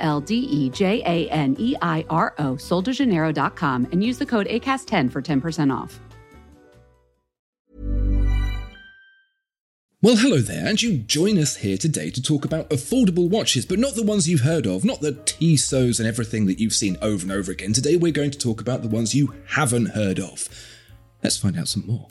L D E J A N E I R O, soldejaneiro.com, and use the code ACAST10 for 10% off. Well, hello there, and you join us here today to talk about affordable watches, but not the ones you've heard of, not the Tissot's and everything that you've seen over and over again. Today we're going to talk about the ones you haven't heard of. Let's find out some more.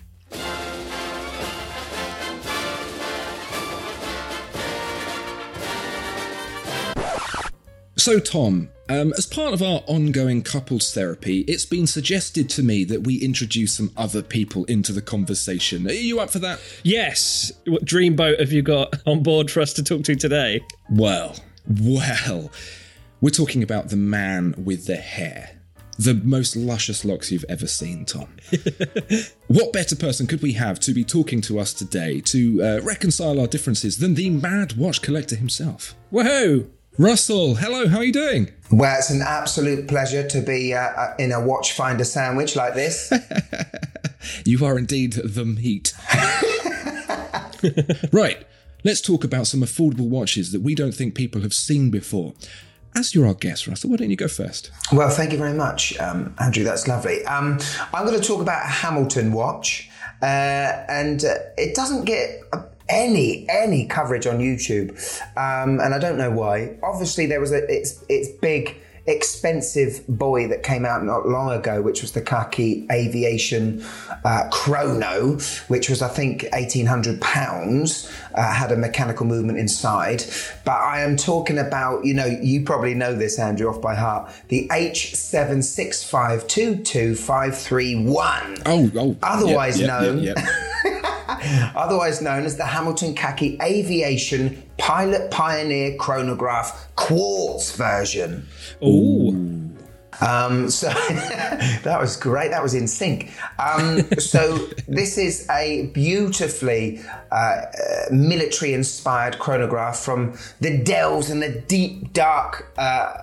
So, Tom, um, as part of our ongoing couples therapy, it's been suggested to me that we introduce some other people into the conversation. Are you up for that? Yes. What dreamboat have you got on board for us to talk to today? Well, well, we're talking about the man with the hair. The most luscious locks you've ever seen, Tom. what better person could we have to be talking to us today to uh, reconcile our differences than the mad watch collector himself? Whoa! Russell, hello, how are you doing? Well, it's an absolute pleasure to be uh, uh in a watchfinder sandwich like this. you are indeed the meat. right, let's talk about some affordable watches that we don't think people have seen before. As you're our guest, Russell, why don't you go first? Well, thank you very much, um, Andrew. That's lovely. Um, I'm going to talk about a Hamilton watch, uh, and uh, it doesn't get any any coverage on YouTube, um, and I don't know why. Obviously, there was a it's it's big expensive boy that came out not long ago, which was the Khaki Aviation uh, Chrono, which was, I think, £1,800, uh, had a mechanical movement inside. But I am talking about, you know, you probably know this, Andrew, off by heart, the H seven six five two two five three one. Oh, oh. Otherwise yep, yep, known. Yep, otherwise known as the Hamilton Khaki Aviation Pilot Pioneer Chronograph Quartz version. Ooh. Um, so that was great. That was in sync. Um, so this is a beautifully uh, uh, military-inspired chronograph from the dells and the deep, dark uh,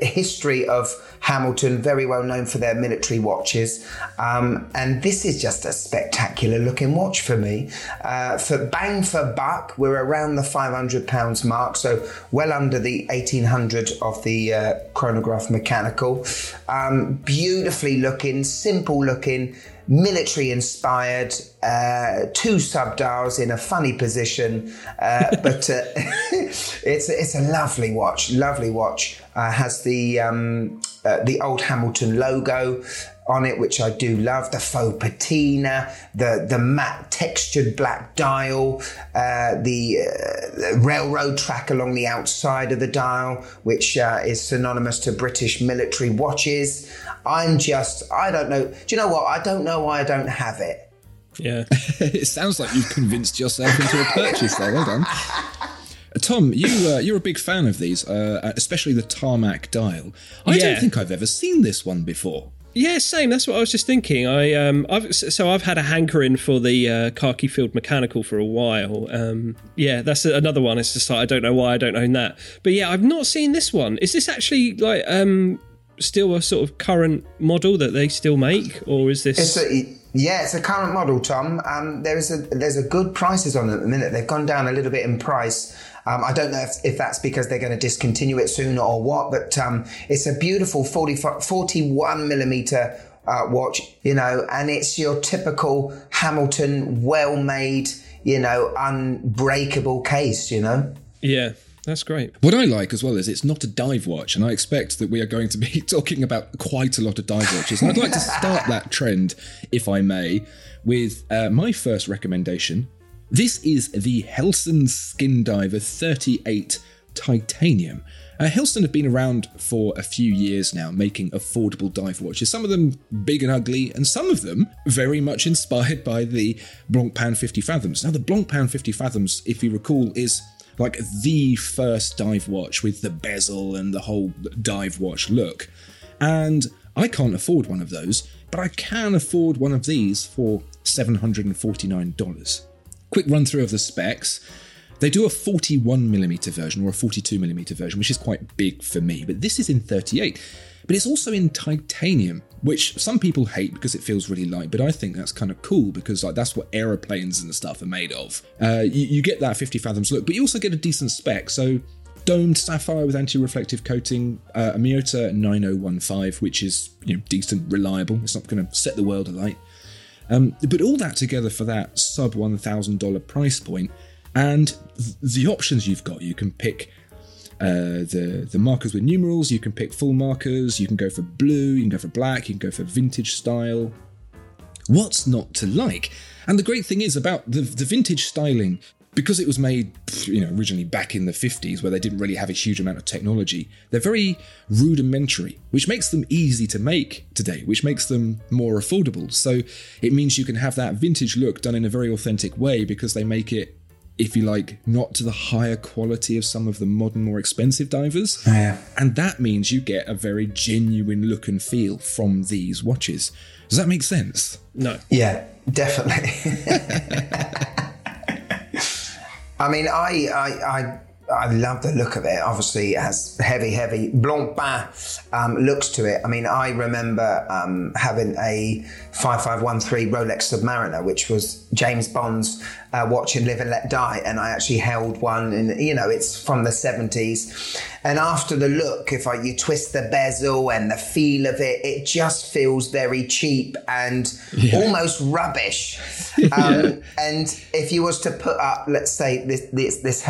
history of Hamilton. Very well known for their military watches, um, and this is just a spectacular-looking watch for me. Uh, for bang for buck, we're around the five hundred pounds mark, so well under the eighteen hundred of the uh, chronograph mechanical. Um, beautifully looking, simple looking, military inspired, uh, two sub dials in a funny position, uh, but uh, it's it's a lovely watch. Lovely watch. Uh, has the um, uh, the old Hamilton logo on it, which I do love. The faux patina, the the matte textured black dial, uh, the, uh, the, railroad track along the outside of the dial, which uh, is synonymous to British military watches. I'm just, I don't know. Do you know what? I don't know why I don't have it. Yeah. it sounds like you've convinced yourself into a purchase there. Well done. Tom, you uh, you're a big fan of these, uh, especially the tarmac dial. I Yeah. don't think I've ever seen this one before. Yeah, same. That's what I was just thinking. I um, I've so I've had a hankering for the uh, khaki field mechanical for a while. Um, yeah, that's another one. It's just like I don't know why I don't own that. But yeah, I've not seen this one. Is this actually like um, still a sort of current model that they still make, or is this? It's a, yeah, it's a current model, Tom. Um, there is a there's a good prices on it at the minute. They've gone down a little bit in price. Um, I don't know if, if that's because they're going to discontinue it soon or what, but um, it's a beautiful 40, 41 millimeter uh, watch, you know, and it's your typical Hamilton, well made, you know, unbreakable case, you know. yeah, that's great. What I like as well is it's not a dive watch, and I expect that we are going to be talking about quite a lot of dive watches. And I'd like to start that trend, if I may, with uh, my first recommendation. This is the Helson Skin Diver 38 Titanium. Uh, have been around for a few years now, making affordable dive watches. Some of them big and ugly, and some of them very much inspired by the Blancpain 50 Fathoms. Now, the Blancpain 50 Fathoms, if you recall, is like the first dive watch with the bezel and the whole dive watch look. And I can't afford one of those, but I can afford one of these for $749. Quick run through of the specs. They do a 41mm version or a 42mm version, which is quite big for me, but this is in 38. But it's also in titanium, which some people hate because it feels really light, but I think that's kind of cool because like that's what aeroplanes and stuff are made of. Uh, you, you get that 50 fathoms look, but you also get a decent spec. So domed sapphire with anti-reflective coating, uh, a Miyota 9015, which is you know decent, reliable. It's not going to set the world alight. Um, but all that together for that sub $1,000 price point, and th- the options you've got, you can pick uh, the the markers with numerals. You can pick full markers. You can go for blue. You can go for black. You can go for vintage style. What's not to like? And the great thing is about the the vintage styling because it was made, you know, originally back in the 50s where they didn't really have a huge amount of technology, they're very rudimentary, which makes them easy to make today, which makes them more affordable. So it means you can have that vintage look done in a very authentic way because they make it if you like, not to the higher quality of some of the modern, more expensive divers. Yeah. And that means you get a very genuine look and feel from these watches. Does that make sense? No. Yeah, definitely. I mean, I, I, I, I love the look of it. Obviously, it has heavy, heavy Blancpain um, looks to it. I mean, I remember um, having a 5513 Rolex Submariner, which was James Bond's uh, watch in Live and Let Die, and I actually held one, and you know, it's from the 70s. And after the look, if I, you twist the bezel and the feel of it, it just feels very cheap and yeah. almost rubbish. Um, and if you was to put up, let's say this this, this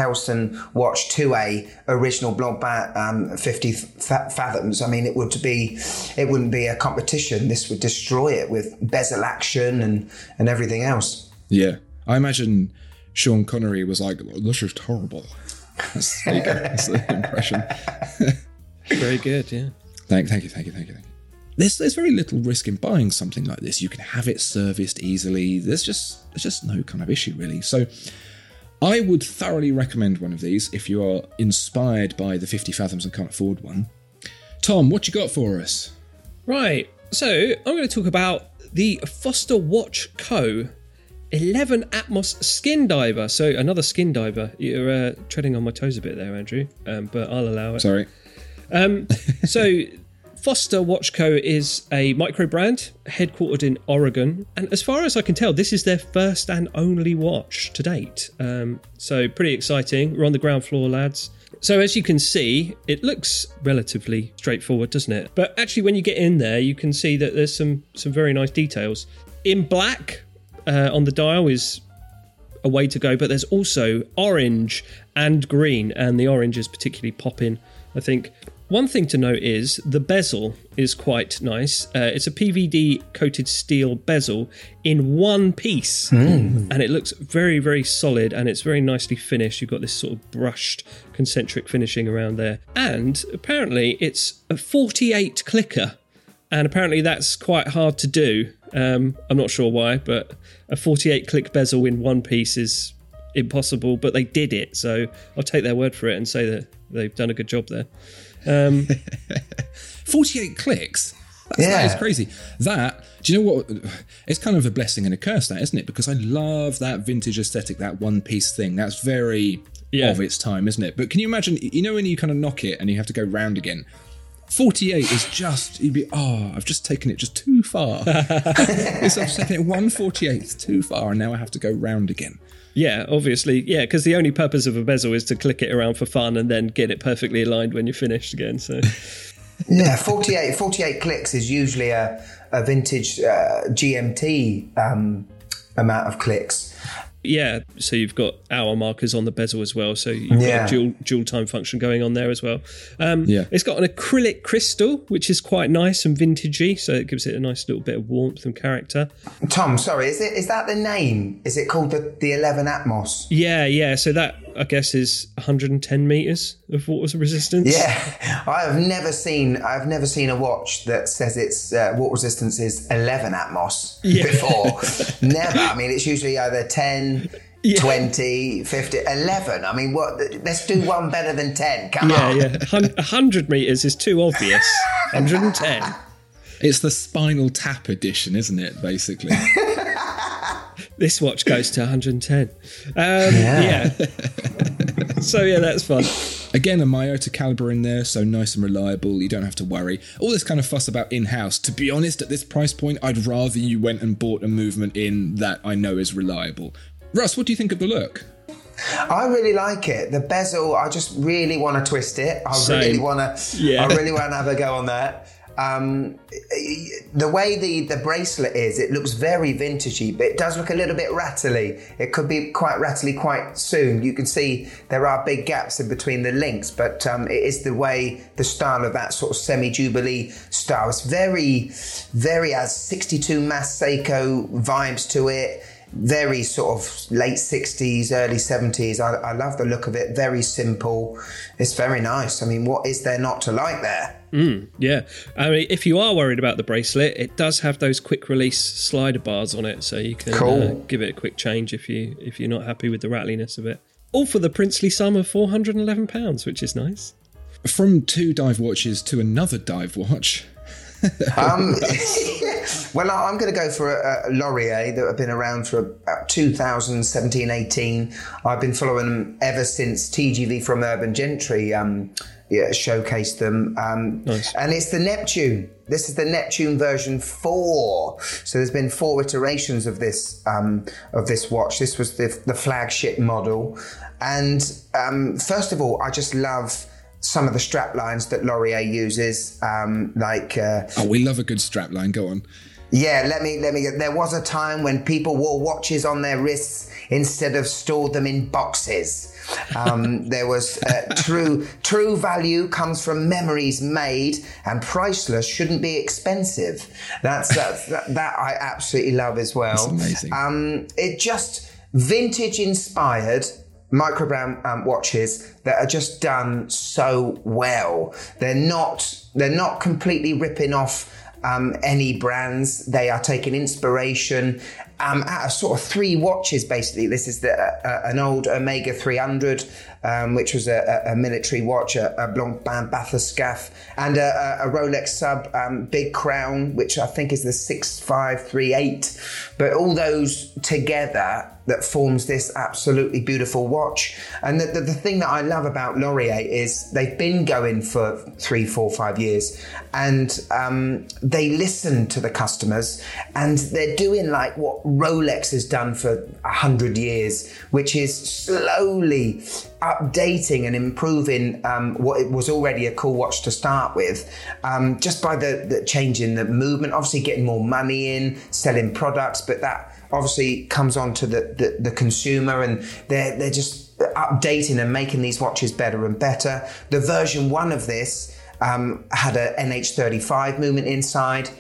watch 2A original Blancpain um, 50 fathoms, I mean, it would be, it wouldn't be a competition. This would destroy it with bezel action and and everything else. Yeah, I imagine Sean Connery was like, "This is terrible." That's, That's the impression. Very good. Yeah. Thank, thank you, thank you, thank you, thank you. There's there's very little risk in buying something like this. You can have it serviced easily. There's just there's just no kind of issue really. So. I would thoroughly recommend one of these if you are inspired by the 50 Fathoms and can't afford one. Tom, what you got for us? Right, so I'm going to talk about the Foster Watch Co. 11 Atmos Skin Diver. So another skin diver. You're uh, treading on my toes a bit there, Andrew, um, but I'll allow it. Sorry. Um, so Foster Watch Co. is a micro brand headquartered in Oregon, and as far as I can tell, this is their first and only watch to date. Um, so pretty exciting. We're on the ground floor, lads. So as you can see, it looks relatively straightforward, doesn't it? But actually, when you get in there, you can see that there's some some very nice details. In black uh, on the dial is a way to go, but there's also orange and green, and the orange is particularly popping. I think one thing to note is the bezel is quite nice. Uh, it's a PVD coated steel bezel in one piece, mm. and it looks very, very solid and it's very nicely finished. You've got this sort of brushed concentric finishing around there, and apparently it's a 48 clicker, and apparently that's quite hard to do. Um, I'm not sure why, but a 48 click bezel in one piece is impossible, but they did it, so I'll take their word for it and say that they've done a good job there. Um, 48 clicks? That's, yeah. That is crazy. That, do you know what? It's kind of a blessing and a curse, that, isn't it? Because I love that vintage aesthetic, that one piece thing. That's very yeah. of its time, isn't it? But can you imagine, you know, when you kind of knock it and you have to go round again? 48 is just, you'd be, oh, I've just taken it just too far. it's, I've taken it 148 too far, and now I have to go round again. Yeah, obviously. Yeah, because the only purpose of a bezel is to click it around for fun and then get it perfectly aligned when you're finished again. So. yeah, 48, 48 clicks is usually a, a vintage uh, GMT um, amount of clicks. Yeah, so you've got hour markers on the bezel as well. So you've yeah. got a dual, dual time function going on there as well. Um, yeah. It's got an acrylic crystal, which is quite nice and vintagey. So it gives it a nice little bit of warmth and character. Tom, sorry, is it is that the name? Is it called the, the 11 Atmos? Yeah, yeah. So that, I guess, is 110 meters of water resistance. Yeah, I have never seen I've never seen a watch that says its uh, water resistance is 11 Atmos yeah. before. never. I mean, it's usually either 10 yeah. 20, 50, 11. I mean, what? Let's do one better than 10. Come yeah, on. Yeah, yeah. 100 meters is too obvious. 110. It's the Spinal Tap edition, isn't it, basically? this watch goes to 110. Um, yeah. yeah. so, yeah, that's fun. Again, a Miyota caliber in there, so nice and reliable. You don't have to worry. All this kind of fuss about in house. To be honest, at this price point, I'd rather you went and bought a movement in that I know is reliable. Russ, what do you think of the look? I really like it. The bezel, I just really want to twist it. I Same. really want to. Yeah. I really want to have a go on that. Um, the way the, the bracelet is, it looks very vintagey, but it does look a little bit rattly. It could be quite rattly quite soon. You can see there are big gaps in between the links, but um, it is the way, the style of that sort of semi Jubilee style. It's very, very has 62MAS Seiko vibes to it very sort of late 60s, early 70s. I, I, love the look of it. Very simple. It's very nice. I mean, what is there not to like there? Mm, yeah. I mean, if you are worried about the bracelet, it does have those quick release slider bars on it, so you can cool. uh, give it a quick change if you if you're not happy with the rattliness of it. All for the princely sum of 411 pounds, which is nice. From two dive watches to another dive watch. um, well, I'm going to go for a, a Lorier that have been around for about 2017 18. I've been following them ever since TGV from Urban Gentry um, yeah, showcased them. Um, nice. And it's the Neptune. This is the Neptune version four. So there's been four iterations of this um, of this watch. This was the, the flagship model. And um, first of all, I just love some of the strap lines that Lorier uses, um, like. Uh, oh, we love a good strap line. Go on. Yeah, let me let me. There was a time when people wore watches on their wrists instead of stored them in boxes. Um, there was uh, true true value comes from memories made, and priceless shouldn't be expensive. That's, that's that, that I absolutely love as well. That's amazing. Um, it just vintage inspired microbrand um, watches that are just done so well. They're not they're not completely ripping off um, any brands. They are taking inspiration um, out of sort of three watches. Basically, this is the, uh, uh an old Omega 300 um, which was a, a, military watch, a, a Blancpain Bathyscaphe, and a, a, Rolex sub um, Big Crown, which I think is the 6538. But all those together that forms this absolutely beautiful watch. And the, the, the, thing that I love about Lorier is they've been going for three, four, five years and um, they listen to the customers and they're doing like what Rolex has done for a hundred years, which is slowly updating and improving um, what it was already a cool watch to start with, um, just by the, the change in the movement. Obviously, getting more money in, selling products, but that obviously comes on to the, the, the consumer, and they're they're just updating and making these watches better and better. The version one of this um, had a NH35 movement inside.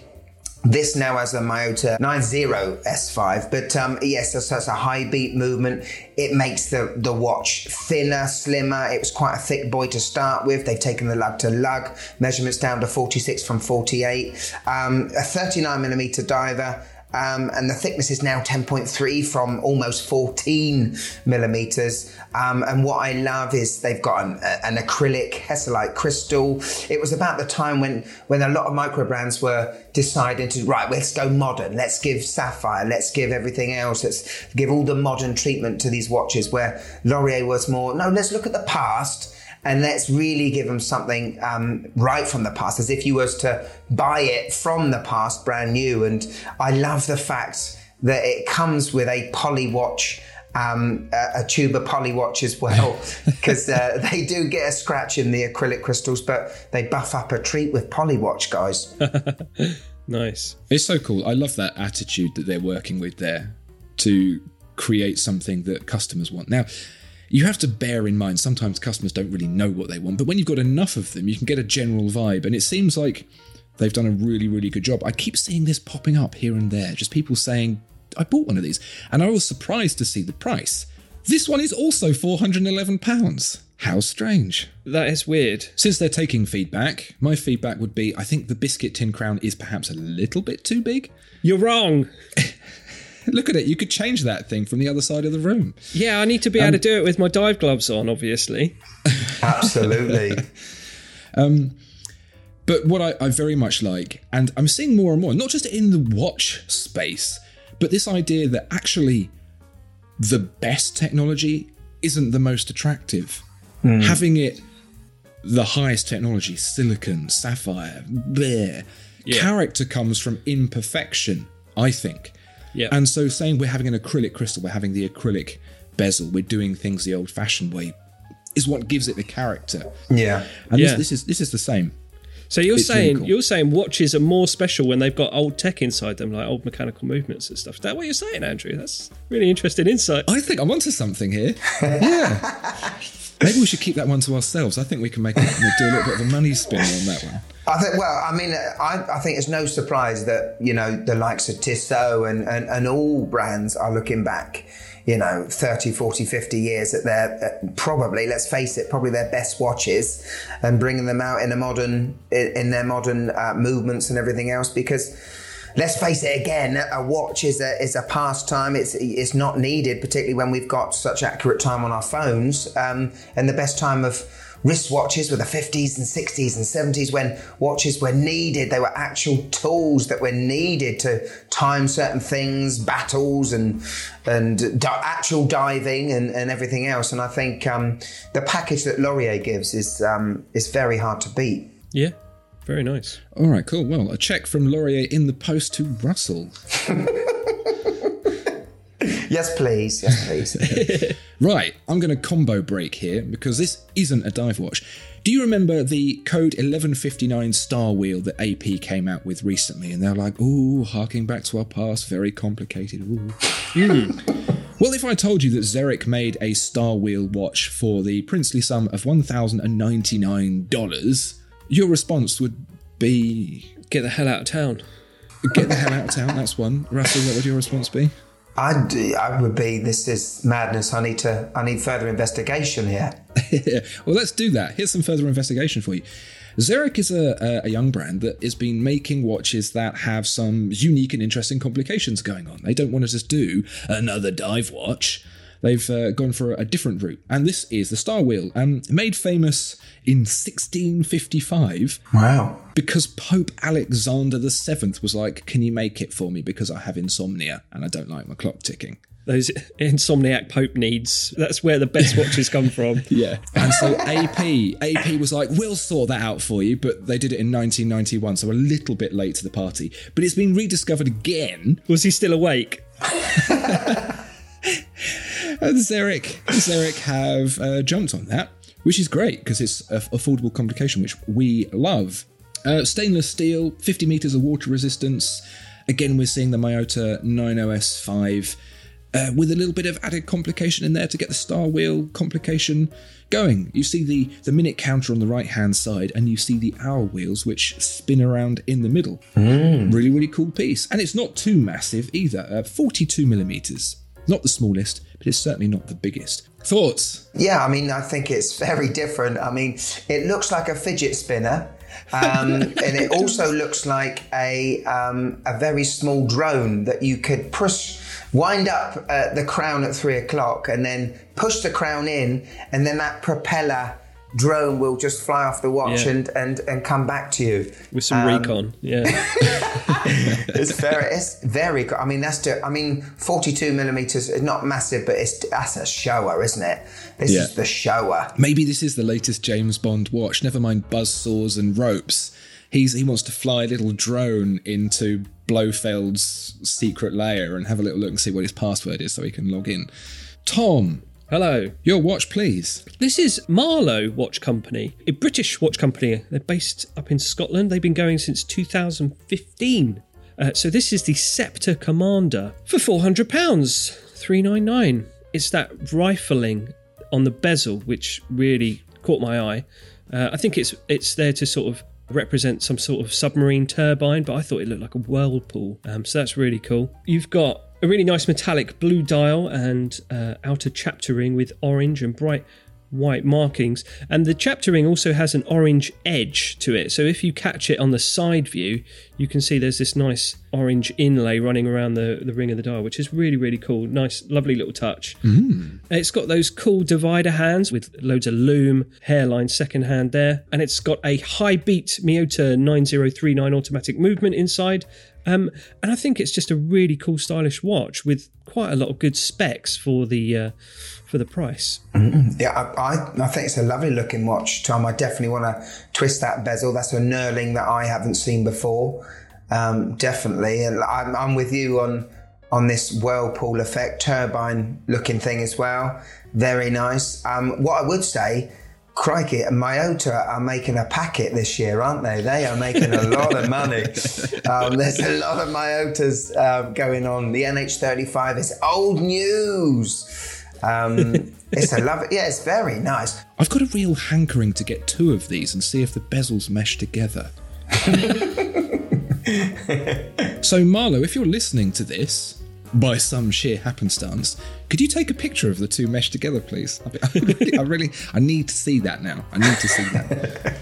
This now has a Miyota 90 S5, but um, yes, that's, that's, a high beat movement. It makes the, the watch thinner, slimmer. It was quite a thick boy to start with. They've taken the lug to lug measurements down to 46 from 48. Um, a 39 millimeter diver, um, and the thickness is now 10.3 from almost 14 millimeters. Um, and what I love is they've got an, an, acrylic Hesalite crystal. It was about the time when when a lot of micro brands were deciding to right, let's go modern. Let's give sapphire. Let's give everything else. Let's give all the modern treatment to these watches. Where Lorier was more no, let's look at the past and let's really give them something um, right from the past, as if you was to buy it from the past, brand new. And I love the fact that it comes with a poly watch. Um, a, a tuba poly watch as well, because uh, they do get a scratch in the acrylic crystals, but they buff up a treat with poly watch, guys. nice. It's so cool. I love that attitude that they're working with there to create something that customers want. Now, you have to bear in mind sometimes customers don't really know what they want, but when you've got enough of them, you can get a general vibe. And it seems like they've done a really, really good job. I keep seeing this popping up here and there, just people saying, I bought one of these. And I was surprised to see the price. This one is also £411. How strange. That is weird. Since they're taking feedback, my feedback would be I think the biscuit tin crown is perhaps a little bit too big. You're wrong. Look at it. You could change that thing from the other side of the room. Yeah, I need to be able um, to do it with my dive gloves on, obviously. Absolutely. Um, but what I, I very much like, and I'm seeing more and more, not just in the watch space, but this idea that actually the best technology isn't the most attractive. Hmm. Having it the highest technology, silicon, sapphire, bleh, Yeah. character comes from imperfection, I think. Yeah. And so saying we're having an acrylic crystal, we're having the acrylic bezel, we're doing things the old fashioned way, is what gives it the character. yeah. And Yeah. this, this is this is the same. So you're It's really saying cool. you're saying watches are more special when they've got old tech inside them, like old mechanical movements and stuff. Is that what you're saying, Andrew? That's really interesting insight. I think I'm onto something here. Yeah. Maybe we should keep that one to ourselves. I think we can make a, do a little bit of a money spinner on that one. I think, well, I mean, I, I think it's no surprise that, you know, the likes of Tissot and, and, and all brands are looking back, you know, 30, 40, 50 years at their, uh, probably, let's face it, probably their best watches and bringing them out in a modern, in, in their modern uh, movements and everything else because let's face it again, a watch is a is a pastime. It's it's not needed, particularly when we've got such accurate time on our phones. Um, and the best time of wristwatches were the 50s and 60s and 70s when watches were needed. They were actual tools that were needed to time certain things, battles and and di- actual diving and, and everything else. And I think um, the package that Lorier gives is um, is very hard to beat. Yeah, very nice. All right, cool. Well, a check from Lorier in the post to Russell. Yes, please. Yes, please. Right, I'm going to combo break here because this isn't a dive watch. Do you remember the Code 1159 Star Wheel that AP came out with recently? And they're like, ooh, harking back to our past, very complicated. Ooh. Hmm. Well, if I told you that Xeric made a Star Wheel watch for the princely sum of $1,099, your response would be, Get the hell out of town. get the hell out of town. That's one. Russell, what would your response be? I'd, I would be. This is madness. I need to. I need further investigation here. well, let's do that. Here's some further investigation for you. Xeric is a, a, a young brand that has been making watches that have some unique and interesting complications going on. They don't want to just do another dive watch. They've uh, gone for a different route, and this is the Star Wheel, um, made famous in 1655 Wow. because Pope Alexander VII was like, "Can you make it for me? Because I have insomnia and I don't like my clock ticking." Those insomniac Pope needs. That's where the best watches come from. Yeah. And so AP, AP was like, we'll sort that out for you, but they did it in 1991, so a little bit late to the party. But it's been rediscovered again. Was he still awake? And Xeric have uh, jumped on that, which is great because it's an affordable complication, which we love. Uh, stainless steel, 50 meters of water resistance. Again, we're seeing the Miyota 90S5 uh, with a little bit of added complication in there to get the star wheel complication going. You see the, the minute counter on the right hand side, and you see the hour wheels which spin around in the middle. Really, really cool piece. And it's not too massive either. Uh, 42 millimeters. Not the smallest, but it's certainly not the biggest. Thoughts? Yeah, I mean, I think it's very different. I mean, it looks like a fidget spinner. um, and it also looks like a um, a very small drone that you could push, wind up uh, the crown at three o'clock, and then push the crown in, and then that propeller drone will just fly off the watch Yeah. and, and and come back to you. With some Um, recon. Yeah. It's very, it's very. I mean, that's. The, I mean, forty-two millimeters is not massive, but it's that's a shower, isn't it? This Yeah. is the shower. Maybe this is the latest James Bond watch. Never mind buzz saws and ropes. He's he wants to fly a little drone into Blofeld's secret lair and have a little look and see what his password is so he can log in. Tom, Hello. your watch, please. This is Marloe Watch Company, a British watch company. They're based up in Scotland. They've been going since 2015. Uh, so this is the Scepter Commander for £400, 399 It's that rifling on the bezel which really caught my eye. Uh, I think it's it's there to sort of represent some sort of submarine turbine, but I thought it looked like a whirlpool. Um, so that's really cool. You've got a really nice metallic blue dial and uh, outer chapter ring with orange and bright white markings. And the chapter ring also has an orange edge to it. So if you catch it on the side view, you can see there's this nice orange inlay running around the, the ring of the dial, which is really, really cool. Nice, lovely little touch. Mm. It's got those cool divider hands with loads of loom, hairline second hand there. And it's got a high beat Miyota 9039 automatic movement inside. Um, and I think it's just a really cool, stylish watch with quite a lot of good specs for the uh, for the price. Mm-hmm. Yeah, I, I, I, think it's a lovely looking watch, Tom. I definitely want to twist that bezel. That's a knurling that I haven't seen before. Um, definitely, and I'm, I'm with you on on this whirlpool effect turbine looking thing as well. Very nice. Um, what I would say crikey, Miyota are making a packet this year, aren't they? They are making a lot of money. Um, there's a lot of Miyotas uh, going on. The NH35 is old news. Um, it's a love. Yeah, it's very nice. I've got a real hankering to get two of these and see if the bezels mesh together. so, Marloe, if you're listening to this, by some sheer happenstance. Could you take a picture of the two meshed together, please? I, really, I really, I need to see that now. I need to see that.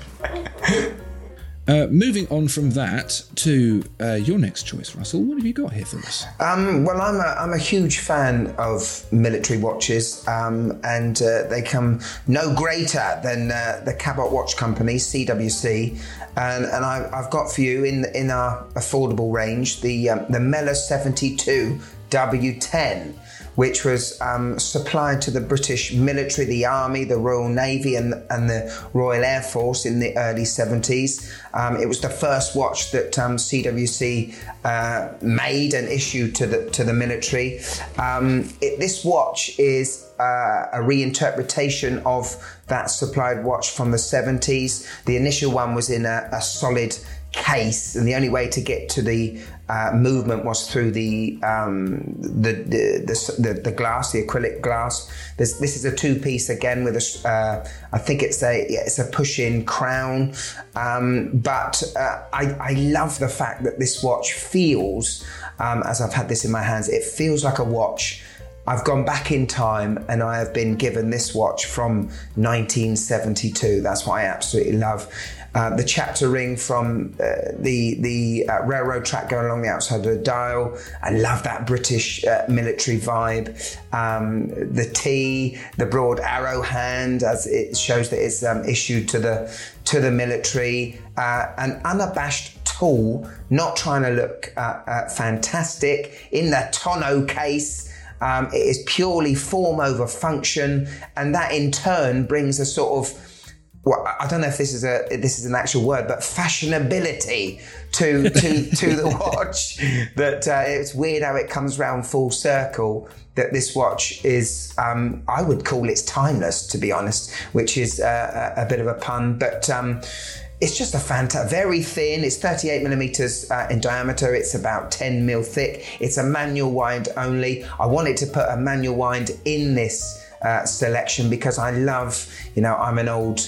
Uh, moving on from that to uh, your next choice, Russell. What have you got here for us? Um, well, I'm a, I'm a huge fan of military watches, um, and uh, they come no greater than uh, the Cabot Watch Company, CWC. And, and I, have got for you in in our affordable range the um, the Mellor 72 W10, which was um, supplied to the British military, the Army, the Royal Navy, and, and the Royal Air Force in the early 70s. Um, it was the first watch that um, CWC uh, made and issued to the, to the military. Um, it, this watch is uh, a reinterpretation of that supplied watch from the 70s. The initial one was in a, a solid case, and the only way to get to the uh, movement was through the, um, the, the, the, the glass, the acrylic glass. This, this is a two piece again with a, uh, I think it's a it's a push in crown, um, but uh, I, I love the fact that this watch feels, um, as I've had this in my hands, it feels like a watch. I've gone back in time and I have been given this watch from 1972. That's what I absolutely love. Uh, the chapter ring from uh, the the uh, railroad track going along the outside of the dial. I love that British uh, military vibe. Um, the T, the broad arrow hand, as it shows that it's um, issued to the to the military. Uh, an unabashed tool, not trying to look fantastic in the tonneau case. Um, it is purely form over function, and that in turn brings a sort of well, I don't know if this is a this is an actual word, but fashionability to to to the watch. That uh, it's weird how it comes round full circle. That this watch is, um, I would call it timeless, to be honest, which is uh, a, a bit of a pun, but. Um, it's just a fantastic, very thin. It's 38 millimeters uh, in diameter. It's about 10 mil thick. It's a manual wind only. I wanted to put a manual wind in this uh, selection because I love, you know, I'm an old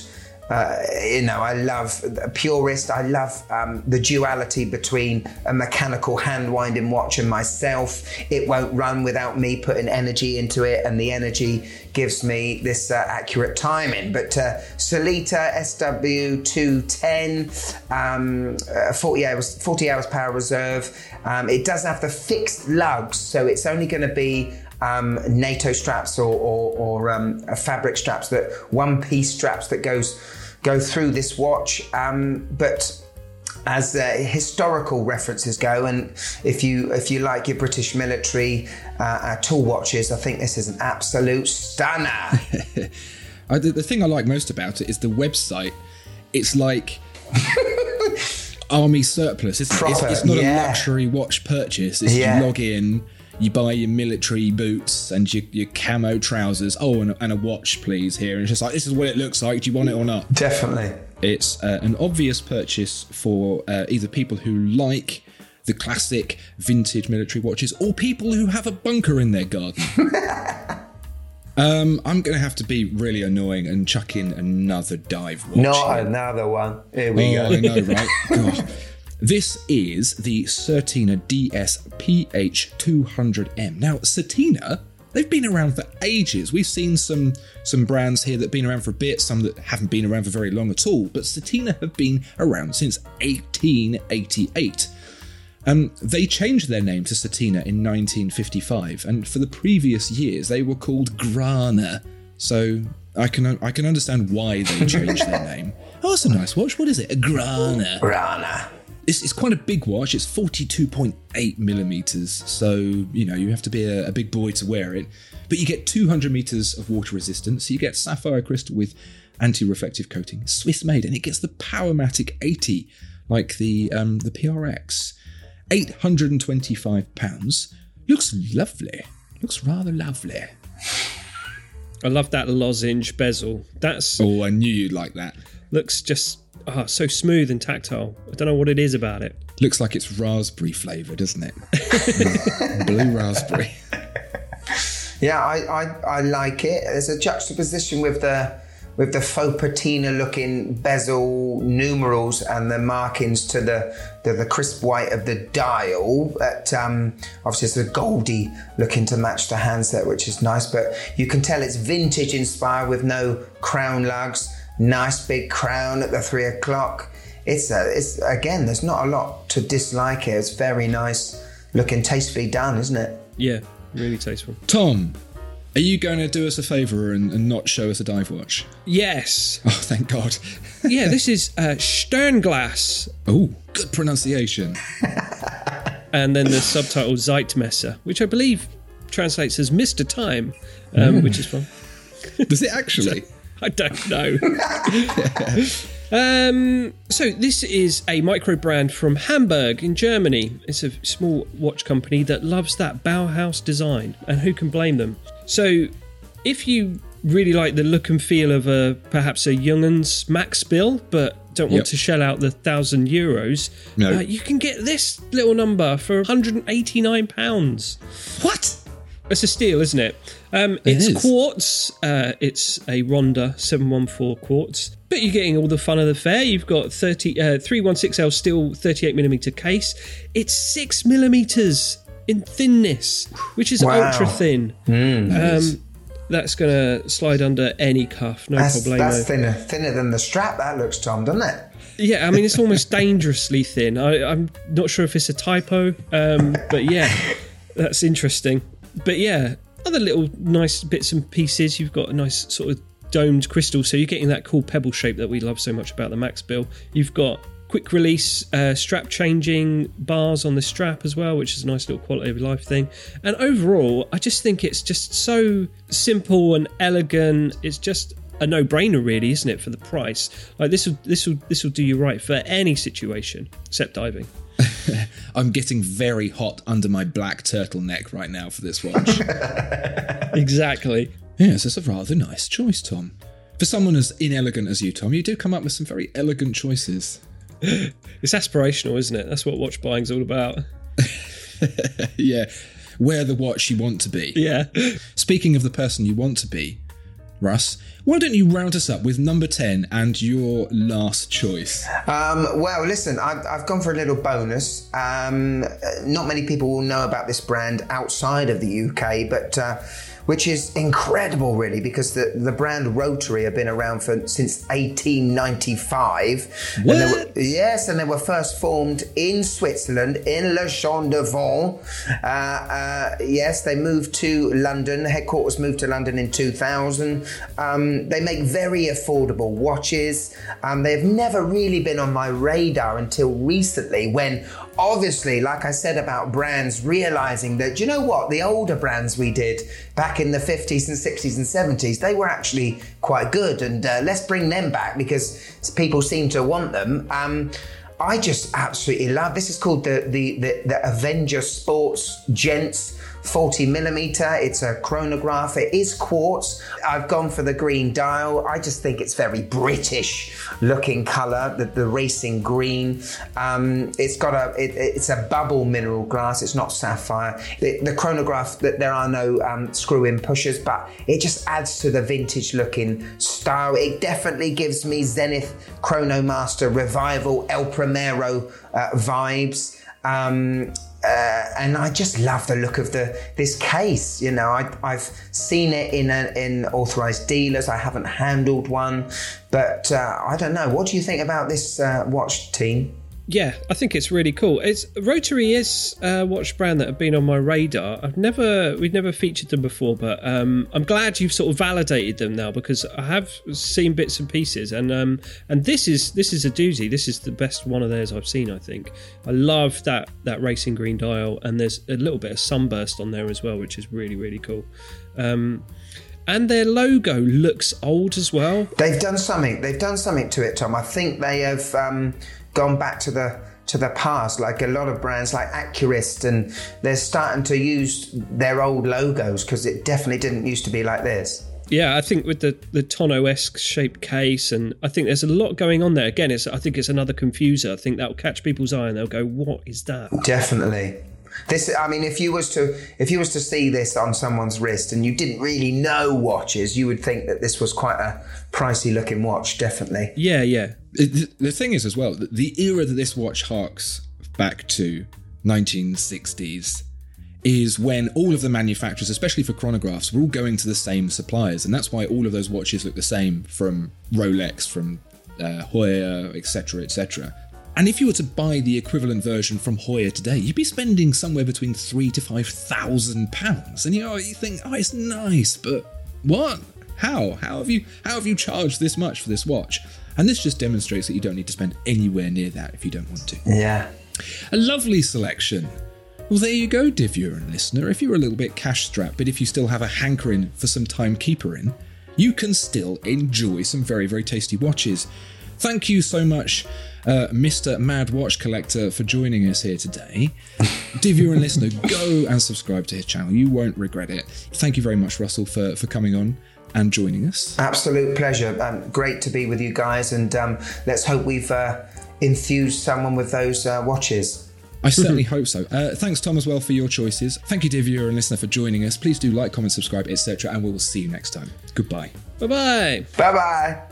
uh, you know, I love purist. I love um, the duality between a mechanical hand winding watch and myself. It won't run without me putting energy into it, and the energy gives me this uh, accurate timing. But uh, Sellita SW210, um, uh, 40 hours, 40 hours power reserve. Um, it does have the fixed lugs, so it's only going to be um, NATO straps or, or, or um, fabric straps that one piece straps that goes go through this watch. Um, but as uh, historical references go, and if you if you like your British military uh, tool watches, I think this is an absolute stunner. I, the, the thing I like most about it is the website. It's like. army surplus, isn't Proper, it? It's, it's not yeah. a luxury watch purchase. It's yeah. you log in, you buy your military boots and your, your camo trousers. Oh, and a, and a watch, please. Here, and it's just like this is what it looks like. Do you want it or not? Definitely. It's uh, an obvious purchase for uh, either people who like the classic vintage military watches or people who have a bunker in their garden. um, I'm going to have to be really annoying and chuck in another dive watch. Not here. another one. Here we oh, go. I know, right? God. This is the Certina DS PH200M. Now, Certina they've been around for ages. We've seen some some brands here that have been around for a bit, some that haven't been around for very long at all. But Certina have been around since 1888. Um, they changed their name to Certina in 1955, and for the previous years they were called Grana. So I can I can understand why they changed their name. Oh, that's a nice watch. What is it? A Grana. Grana. It's, it's quite a big watch. It's 42.8 millimeters, so you know you have to be a, a big boy to wear it. But you get 200 meters of water resistance. So You get sapphire crystal with anti-reflective coating, Swiss made, and it gets the Powermatic 80 like the um, the PRX. 825 pounds. Looks lovely. Looks rather lovely. I love that lozenge bezel. That's Oh, I knew you'd like that. looks just ah, so smooth and tactile. I don't know what it is about it. Looks like it's raspberry flavour, doesn't it? Blue raspberry. Yeah, I, I, I like it. There's a juxtaposition with the with the faux patina looking bezel numerals and the markings to the the, the crisp white of the dial. But um, obviously it's a goldy looking to match the handset, which is nice. But you can tell it's vintage inspired with no crown lugs. Nice big crown at the three o'clock. It's a, it's again. There's not a lot to dislike here. It's very nice looking, tastefully done, isn't it? Yeah, really tasteful. Tom, are you going to do us a favour and, and not show us a dive watch? Yes. Oh, thank God. Yeah, this is uh, Sternglas. Oh, good pronunciation. and then the subtitle Zeitmesser, which I believe translates as Mr. Time, um, which is fun. Does it actually? I don't know. um, so this is a micro brand from Hamburg in Germany. It's a small watch company that loves that Bauhaus design, and who can blame them? So, if you really like the look and feel of a perhaps a Junghans Max Bill, but don't want Yep. to shell out the thousand euros, No. uh, you can get this little number for 189 pounds. What? It's a steel, isn't it? Um, it's is. quartz. Uh, it's a Ronda 714 quartz. But you're getting all the fun of the fair. You've got 30, uh, 316L steel 38mm case. It's 6 millimeters in thinness, which is Wow. ultra thin. Um, that's going to slide under any cuff, no That's, problemo. that's thinner, thinner than the strap. That looks, Tom, doesn't it? Yeah, I mean, it's almost dangerously thin. I, I'm not sure if it's a typo, um, but yeah, that's interesting. But yeah, other little nice bits and pieces. You've got a nice sort of domed crystal, so you're getting that cool pebble shape that we love so much about the Max Bill. You've got quick release uh, strap changing bars on the strap as well, which is a nice little quality of life thing. And overall, I just think it's just so simple and elegant. It's just a no-brainer, really, isn't it, for the price? Like this will this will this will do you right for any situation except diving. I'm getting very hot under my black turtleneck right now for this watch. Exactly. yes, it's a rather nice choice, Tom. For someone as inelegant as you, Tom, you do come up with some very elegant choices. It's aspirational, isn't it? That's what watch buying's all about. yeah, wear the watch you want to be. Yeah. Speaking of the person you want to be, Russ, why don't you round us up with number 10 and your last choice? Um, well, listen, I've, I've gone for a little bonus. Um, not many people will know about this brand outside of the UK, but uh, which is incredible, really, because the, the brand Rotary have been around for since 1895. And were- yes, and they were first formed in Switzerland, in La Chaux-de-Fonds. Uh, uh, yes, they moved to London. The headquarters moved to London in 2000. Um, they make very affordable watches. Um, they've never really been on my radar until recently when obviously like i said about brands realizing that you know what the older brands we did back in the 50s and 60s and 70s they were actually quite good and uh, let's bring them back because people seem to want them um, I just absolutely love this. Is called the the the, the Avenger Sports Gents 40 millimeter. It's a chronograph. It is quartz. I've gone for the green dial. I just think it's very British looking color. The, the racing green. Um, it's got a it, it's a bubble mineral glass. It's not sapphire. The, the chronograph that there are no um, screw in pushers, but it just adds to the vintage looking style. It definitely gives me Zenith Chronomaster Revival El Primero uh, vibes. Um, uh, and I just love the look of the this case. You know, I, have seen it in a, in authorized dealers. I haven't handled one, but uh, I don't know. What do you think about this uh, watch team? Yeah, I think it's really cool. It's Rotary is a watch brand that have been on my radar. I've never we've never featured them before, but um, I'm glad you've sort of validated them now because I have seen bits and pieces, and um, and this is this is a doozy. This is the best one of theirs I've seen. I think I love that that racing green dial, and there's a little bit of sunburst on there as well, which is really really cool. Um, and their logo looks old as well. They've done something. They've done something to it, Tom. I think they have um, gone back to the to the past, like a lot of brands like Accurist, and they're starting to use their old logos because it definitely didn't used to be like this. Yeah, I think with the the Tonneau esque shaped case, and I think there's a lot going on there. Again, it's I think it's another confuser. I think that will catch people's eye, and they'll go, "What is that?" Definitely. This, I mean, if you was to if you was to see this on someone's wrist and you didn't really know watches, you would think that this was quite a pricey looking watch. Definitely. Yeah, yeah. The thing is, as well, the era that this watch harks back to, 1960s, is when all of the manufacturers, especially for chronographs, were all going to the same suppliers, and that's why all of those watches look the same from Rolex, from uh, Heuer, etc., etc. And if you were to buy the equivalent version from Heuer today, you'd be spending somewhere between three to five thousand pounds. And you know, you think, oh, it's nice, but what? How? How have you how have you charged this much for this watch? And this just demonstrates that you don't need to spend anywhere near that if you don't want to. Yeah. A lovely selection. Well, there you go, viewer and listener. If you're a little bit cash strapped, but if you still have a hankering for some timekeepering, you can still enjoy some very, very tasty watches. Thank you so much, uh, Mr. Mad Watch Collector, for joining us here today. Viewer and listener, go and subscribe to his channel. You won't regret it. Thank you very much, Russell, for, for coming on and joining us. Absolute pleasure. Um, great to be with you guys, and um, let's hope we've uh, enthused someone with those uh, watches. I certainly hope so. Uh, thanks, Tom, as well, for your choices. Thank you, dear viewer and listener, for joining us. Please do like, comment, subscribe, etc., and we will see you next time. Goodbye. Bye bye. Bye bye.